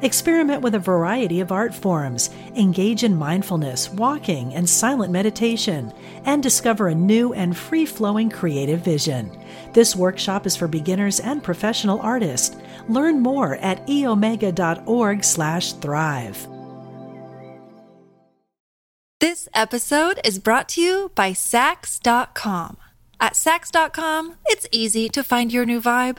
Experiment with a variety of art forms, engage in mindfulness, walking, and silent meditation, and discover a new and free flowing creative vision. This workshop is for beginners and professional artists. Learn more at eomega.org/slash thrive. This episode is brought to you by Saks.com. At Saks.com, it's easy to find your new vibe.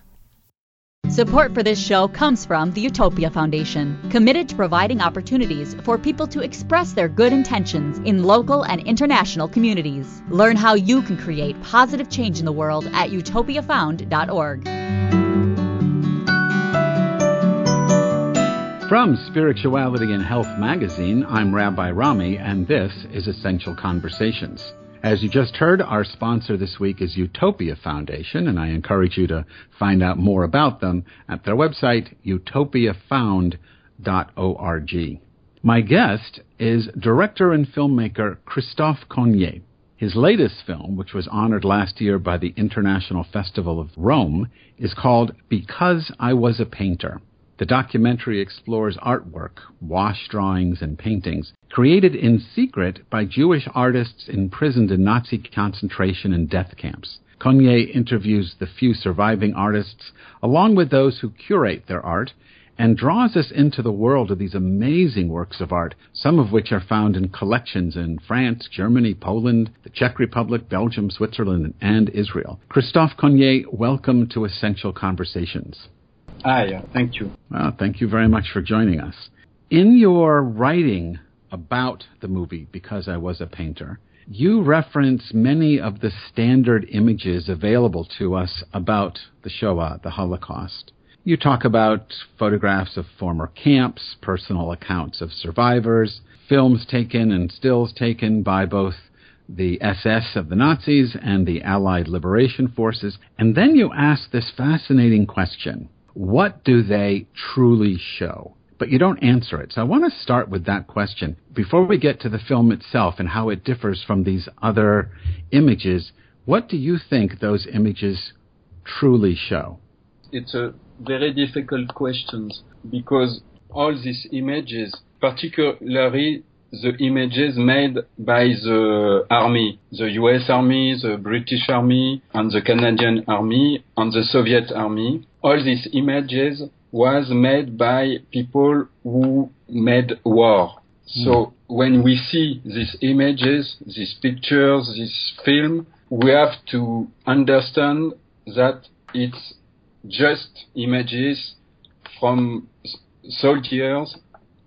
Support for this show comes from the Utopia Foundation, committed to providing opportunities for people to express their good intentions in local and international communities. Learn how you can create positive change in the world at utopiafound.org. From Spirituality and Health magazine, I'm Rabbi Rami, and this is Essential Conversations. As you just heard, our sponsor this week is Utopia Foundation, and I encourage you to find out more about them at their website, utopiafound.org. My guest is director and filmmaker Christophe Cognet. His latest film, which was honored last year by the International Festival of Rome, is called Because I Was a Painter. The documentary explores artwork, wash drawings, and paintings created in secret by Jewish artists imprisoned in Nazi concentration and death camps. Cognet interviews the few surviving artists, along with those who curate their art, and draws us into the world of these amazing works of art, some of which are found in collections in France, Germany, Poland, the Czech Republic, Belgium, Switzerland, and Israel. Christophe Cognet, welcome to Essential Conversations. Ah, Hi, thank you. Thank you very much for joining us. In your writing about the movie, Because I Was a Painter, you reference many of the standard images available to us about the Shoah, the Holocaust. You talk about photographs of former camps, personal accounts of survivors, films taken and stills taken by both the SS of the Nazis and the Allied Liberation Forces. And then you ask this fascinating question what do they truly show? But you don't answer it. So I want to start with that question. Before we get to the film itself and how it differs from these other images, what do you think those images truly show? It's a very difficult question because all these images, particularly the images made by the army, the US army, the British army, and the Canadian army, and the Soviet army. All these images was made by people who made war. Mm. So when we see these images, these pictures, this film, we have to understand that it's just images from soldiers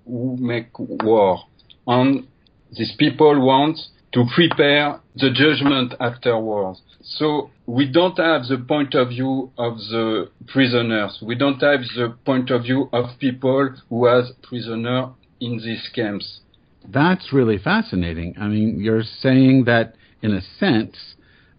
who make war and these people want to prepare the judgment afterwards. So we don't have the point of view of the prisoners. We don't have the point of view of people who was prisoner in these camps. That's really fascinating. I mean, you're saying that in a sense,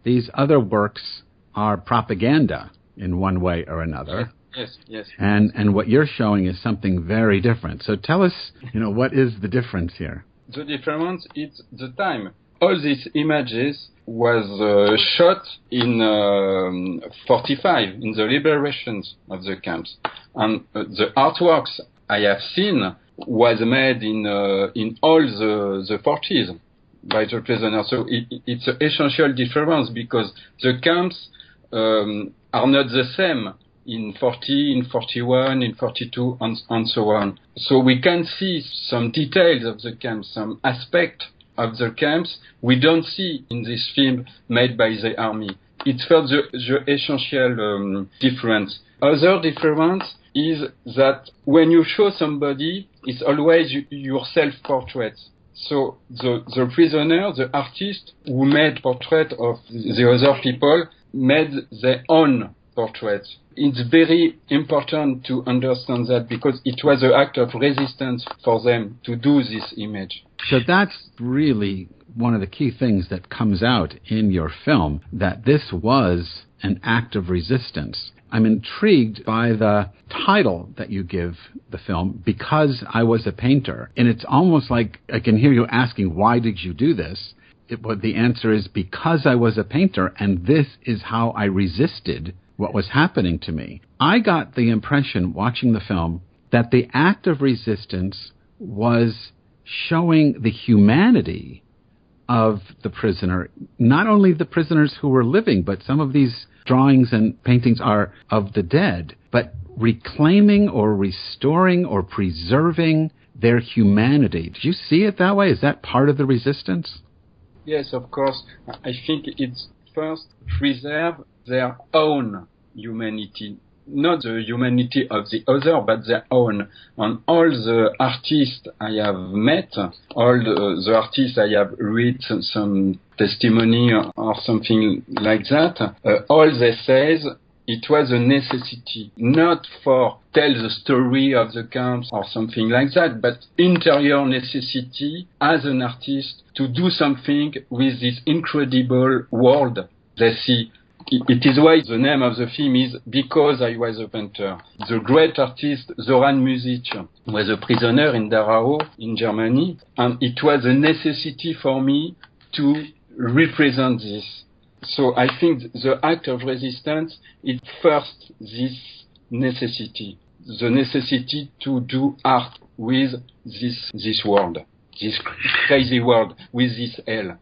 these other works are propaganda in one way or another. Yes, yes. And and what you're showing is something very different. So tell us, you know, what is the difference here? The difference is the time. All these images was uh, shot in um, 45 in the liberations of the camps, and uh, the artworks I have seen was made in uh, in all the the 40s by the prisoners. So it, it's an essential difference because the camps um, are not the same in 40, in 41, in 42, and, and so on. So we can see some details of the camps, some aspect of the camps we don't see in this film made by the army. It's for the, the essential um, difference. Other difference is that when you show somebody, it's always your self-portrait. So the, the prisoner, the artist who made portrait of the other people made their own portrait. It's very important to understand that because it was an act of resistance for them to do this image. So that's really one of the key things that comes out in your film that this was an act of resistance. I'm intrigued by the title that you give the film, Because I Was a Painter. And it's almost like I can hear you asking, why did you do this? It, well, the answer is because I was a painter, and this is how I resisted what was happening to me. I got the impression watching the film that the act of resistance was showing the humanity of the prisoner, not only the prisoners who were living, but some of these drawings and paintings are of the dead, but reclaiming or restoring or preserving their humanity. Do you see it that way? Is that part of the resistance? Yes, of course. I think it's first preserve their own humanity, not the humanity of the other, but their own. And all the artists I have met, all the, the artists I have read some, some testimony or something like that, uh, all they says it was a necessity, not for tell the story of the camps or something like that, but interior necessity as an artist to do something with this incredible world they see it is why the name of the film is Because I Was a Painter. The great artist Zoran Music was a prisoner in Dachau in Germany, and it was a necessity for me to represent this. So I think the act of resistance is first this necessity, the necessity to do art with this this world, this crazy world, with this hell.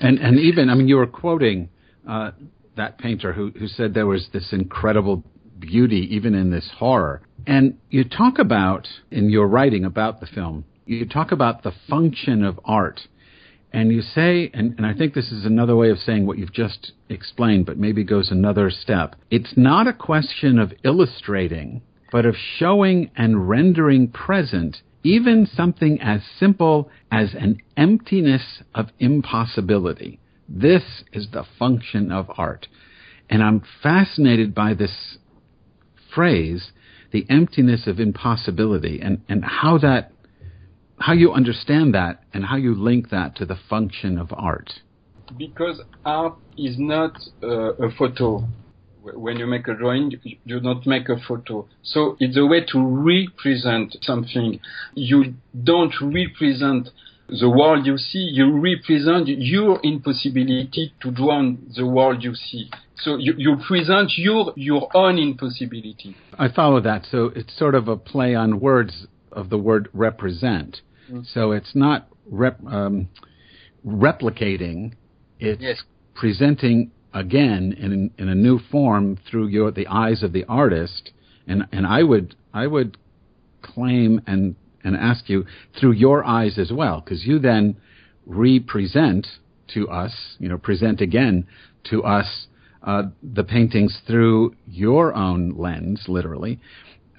And and even I mean you were quoting uh, that painter who, who said there was this incredible beauty even in this horror. And you talk about, in your writing about the film, you talk about the function of art. And you say, and, and I think this is another way of saying what you've just explained, but maybe goes another step. It's not a question of illustrating, but of showing and rendering present even something as simple as an emptiness of impossibility. This is the function of art. And I'm fascinated by this phrase, the emptiness of impossibility, and, and how that, how you understand that and how you link that to the function of art. Because art is not uh, a photo. When you make a drawing, you do not make a photo. So it's a way to represent something. You don't represent the world you see, you represent your impossibility to draw the world you see. So you, you present your your own impossibility. I follow that. So it's sort of a play on words of the word represent. Mm. So it's not rep, um, replicating; it's yes. presenting again in in a new form through your the eyes of the artist. And and I would I would claim and and ask you through your eyes as well, because you then represent to us, you know, present again to us uh, the paintings through your own lens, literally.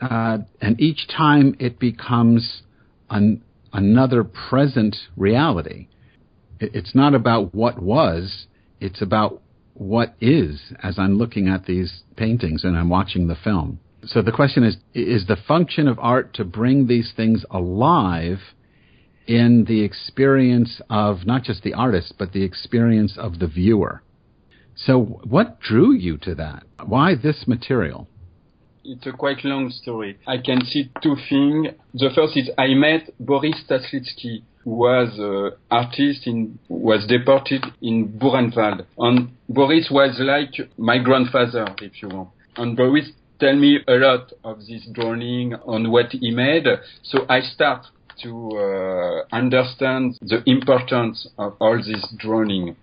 Uh, and each time it becomes an, another present reality. It, it's not about what was, it's about what is as I'm looking at these paintings and I'm watching the film. So the question is is the function of art to bring these things alive in the experience of not just the artist, but the experience of the viewer? So, what drew you to that? Why this material? It's a quite long story. I can see two things. The first is I met Boris Taslitzky, who was an artist in was deported in Buchenwald, and Boris was like my grandfather, if you want. And Boris tell me a lot of this drawing on what he made. So I start to uh, understand the importance of all this drawing.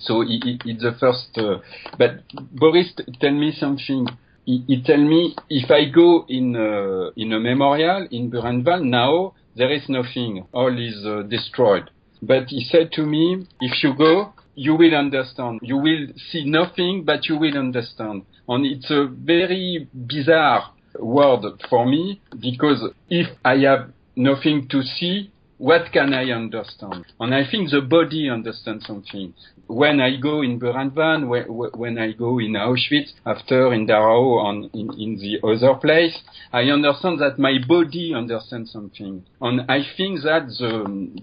So it's the first. Uh, but Boris, t- tell me something. He, he tell me if I go in uh, in a memorial in Buchenwald now, there is nothing. All is uh, destroyed. But he said to me, if you go, you will understand. You will see nothing, but you will understand. And it's a very bizarre word for me because if I have nothing to see, what can I understand? And I think the body understands something. When I go in Buchenwald, when I go in Auschwitz, after in Dachau and in, in the other place, I understand that my body understands something. And I think that the,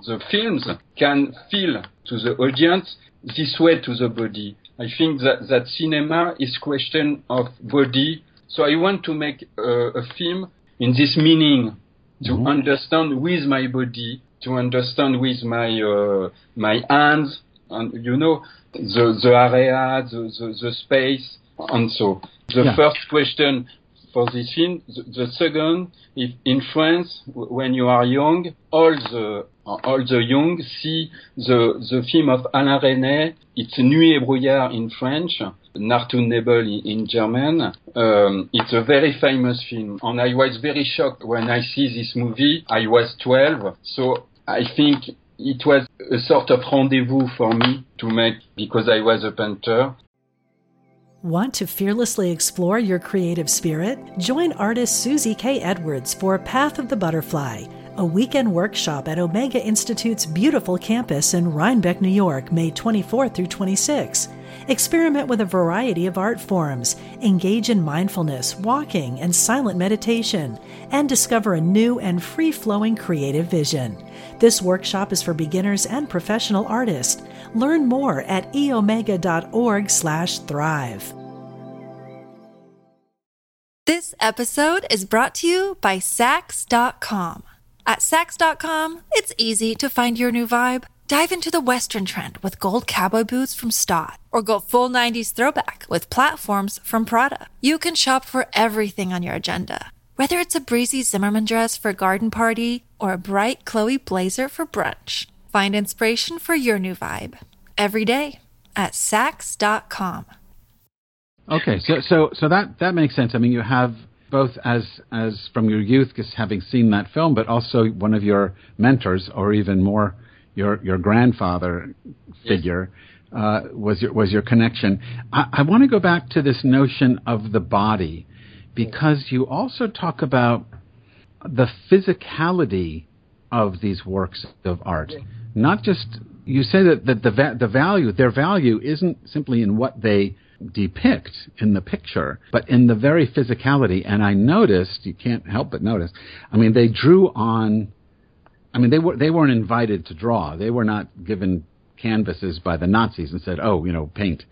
the films can feel to the audience this way to the body. I think that, that cinema is question of body. So I want to make a film in this meaning to mm-hmm. understand with my body, to understand with my uh, my hands, and you know the the area, the the, the space, and so. The yeah. first question for this film. The, the second, if in France, when you are young, all the all the young see the the film of Alain Resnais. It's Nuit et brouillard in French, Nacht und Nebel in, in German. Um, it's a very famous film, and I was very shocked when I see this movie. I was 12, so I think it was a sort of rendezvous for me to make because I was a painter. Want to fearlessly explore your creative spirit? Join artist Susie K. Edwards for Path of the Butterfly, a weekend workshop at Omega Institute's beautiful campus in Rhinebeck, New York, May 24 through 26. Experiment with a variety of art forms, engage in mindfulness, walking, and silent meditation, and discover a new and free flowing creative vision. This workshop is for beginners and professional artists. Learn more at eomega.org/slash thrive. This episode is brought to you by Saks.com. At Saks.com, it's easy to find your new vibe. Dive into the Western trend with gold cowboy boots from Staud, or go full 90s throwback with platforms from Prada. You can shop for everything on your agenda, whether it's a breezy Zimmermann dress for a garden party or a bright Chloe blazer for brunch. Find inspiration for your new vibe every day at Saks.com. Okay, so so so that that makes sense. I mean, you have both as as from your youth, just having seen that film, but also one of your mentors, or even more, your your grandfather figure. Yes. Uh, was your was your connection? I, I want to go back to this notion of the body, because you also talk about the physicality of these works of art, not just you say that, that the va- the value their value isn't simply in what they depict in the picture, but in the very physicality. And I noticed, you can't help but notice, I mean, they drew on. I mean, they were they weren't invited to draw. They were not given canvases by the Nazis and said, "Oh, you know, paint."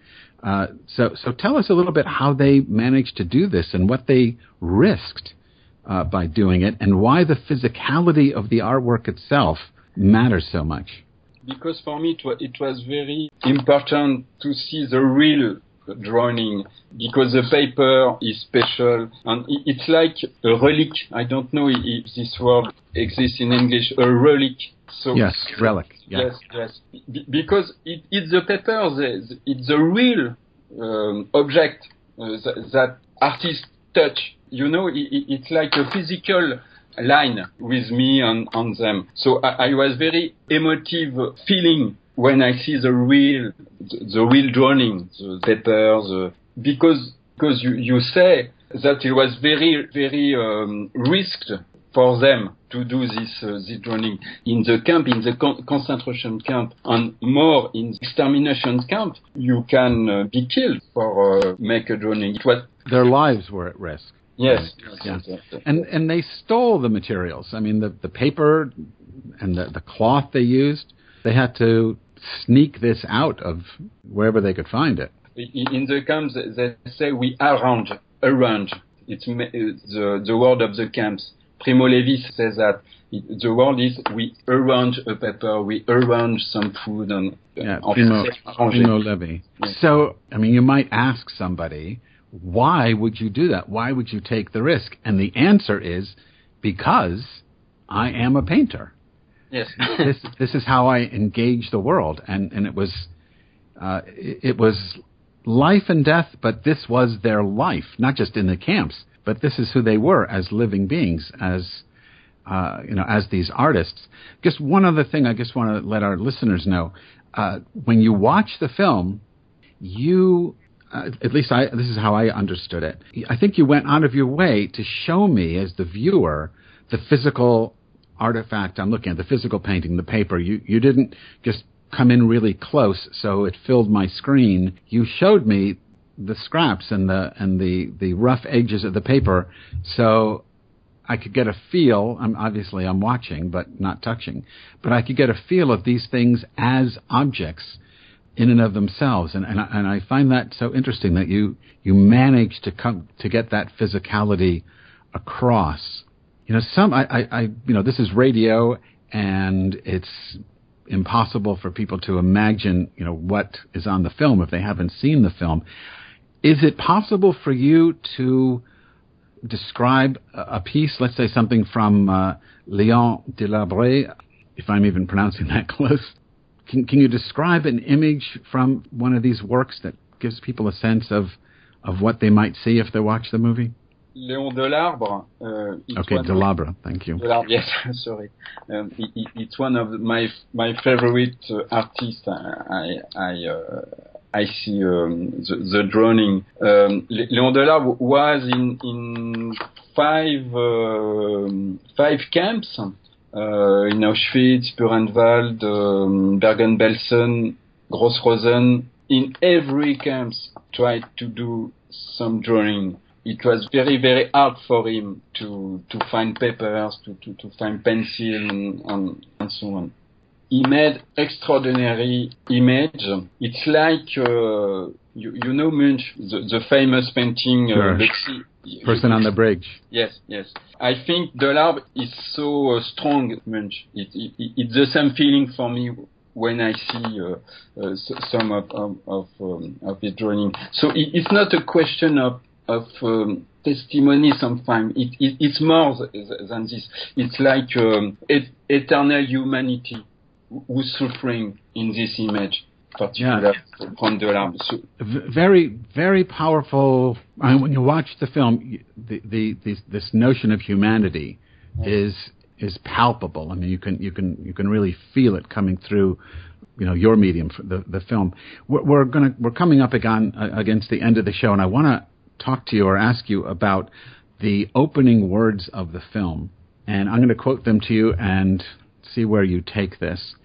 Uh, so, so tell us a little bit how they managed to do this and what they risked uh, by doing it, and why the physicality of the artwork itself matters so much. Because for me, it was, it was very important to see the real drawing because the paper is special and it's like a relic. I don't know if this word exists in English. A relic. So yes, relic. Yeah. Yes, yes. because it, it's the paper. It's the real um, object uh, that, that artists touch. You know, it, it's like a physical line with me on, on them. So I, I was very emotive feeling when I see the real, the real drawing, the paper, the, because, because you, you say that it was very, very um, risked for them to do this uh, this drawing in the camp, in the con- concentration camp, and more in the extermination camp. You can uh, be killed for uh, make a drawing. It was their lives were at risk. Yes. And and they stole the materials. I mean, the the paper and the the cloth they used. They had to sneak this out of wherever they could find it. In the camps, they say we arrange, arrange. It's the the word of the camps. Primo Levi says that the world is we arrange a paper, we arrange some food, and yeah, Primo, Primo Levi. Yeah. So, I mean, you might ask somebody why would you do that? Why would you take the risk? And the answer is because I am a painter. Yes. this this is how I engage the world, and and it was uh, it, it was life and death, but this was their life, not just in the camps, but this is who they were as living beings, as uh, you know, as these artists. Just one other thing, I just want to let our listeners know: uh, when you watch the film, you uh, at least I, this is how I understood it. I think you went out of your way to show me, as the viewer, the physical artifact I'm looking at, the physical painting, the paper, you, you didn't just come in really close so it filled my screen. You showed me the scraps and the and the the rough edges of the paper so I could get a feel. I'm obviously I'm watching but not touching, but I could get a feel of these things as objects in and of themselves. And and I, and I find that so interesting that you you manage to come to get that physicality across. You know, some I, I, I you know this is radio and it's impossible for people to imagine you know what is on the film if they haven't seen the film. Is it possible for you to describe a piece, let's say something from uh, Léon Delabré, if I'm even pronouncing that close, can, can you describe an image from one of these works that gives people a sense of, of what they might see if they watch the movie? Léon Delarbre. Uh, okay, Delabre. Thank you. Delarbre, yes, sorry. Um, it, it's one of my my favorite uh, artists. I I uh, I see um, the, the, drawing. Um, Delarbre was in in five um, five camps uh, in Auschwitz, Buchenwald, um, Bergen-Belsen, Gross-Rosen. In every camp, tried to do some drawing. It was very, very hard for him to, to find papers, to, to, to find pencil and, and, and so on. He made extraordinary image. It's like, uh, you, you know Munch, the, the famous painting, uh, sure. Person on the bridge. Yes, yes. I think the Delarbre is so uh, strong, Munch. It, it, it's the same feeling for me when I see uh, uh, some of of, of, um, of his drawing. So it, it's not a question of of um, testimony. Sometimes it, it, it's more than this. It's like um, et- eternal humanity who's suffering in this image particular yeah. from. So, very, very powerful. I mean, when you watch the film, the, the, the this notion of humanity yeah. is is palpable. I mean, you can you can you can really feel it coming through. You know your medium, the the film. We're, we're gonna we're coming up again uh, against the end of the show, and I want to talk to you or ask you about the opening words of the film. And I'm going to quote them to you and see where you take this.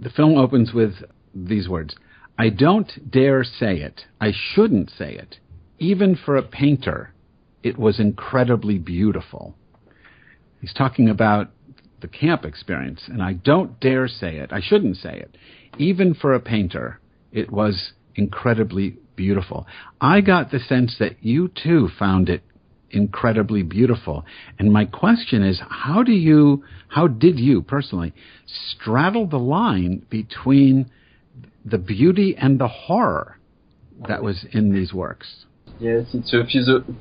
The film opens with these words I don't dare say it. I shouldn't say it. Even for a painter, it was incredibly beautiful. He's talking about the camp experience, and I don't dare say it. I shouldn't say it. Even for a painter, it was incredibly beautiful. I got the sense that you too found it incredibly beautiful. And my question is, how do you, how did you personally straddle the line between the beauty and the horror that was in these works? Yes, it's a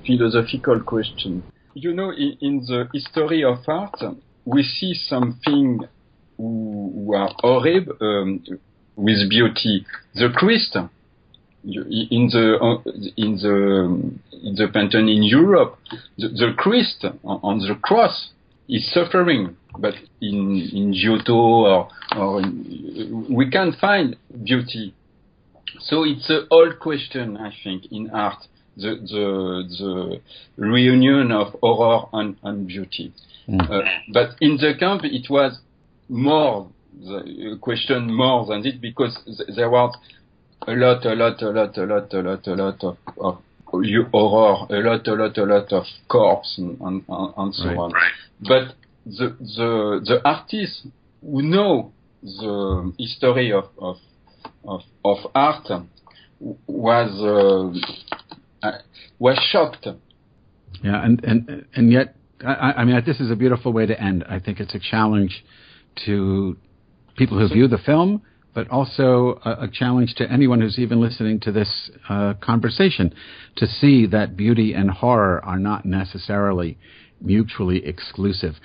philosophical question. You know, in, in the history of art, we see something who, who are horrible um, with beauty. The Christ, in the in the in the painting in Europe, the, the Christ on the cross is suffering but in in Giotto or or in, we can find beauty. So it's an old question, I think, in art, the the the reunion of horror and, and beauty. Mm. Uh, but in the camp, it was more the question more than it because there was a lot, a lot, a lot, a lot, a lot, a lot of, of horror, a lot, a lot, a lot of corpse and, and, and so right. on. Right. But the the the artists who know the history of of of, of art was uh, was shocked. Yeah, and and and yet, I, I mean, this is a beautiful way to end. I think it's a challenge to people who view the film, but also a, a challenge to anyone who's even listening to this uh, conversation to see that beauty and horror are not necessarily mutually exclusive.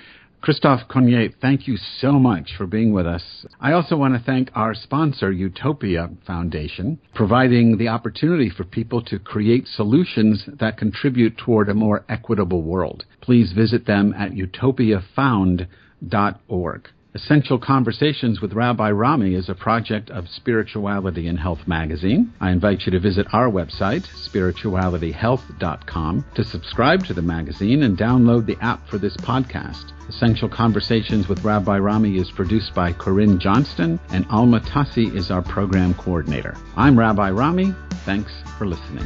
Christophe Cognet, thank you so much for being with us. I also want to thank our sponsor, Utopia Foundation, providing the opportunity for people to create solutions that contribute toward a more equitable world. Please visit them at utopiafound.org. Essential Conversations with Rabbi Rami is a project of Spirituality and Health magazine. I invite you to visit our website, spiritualityhealth.com, to subscribe to the magazine and download the app for this podcast. Essential Conversations with Rabbi Rami is produced by Corinne Johnston, and Alma Tassi is our program coordinator. I'm Rabbi Rami. Thanks for listening.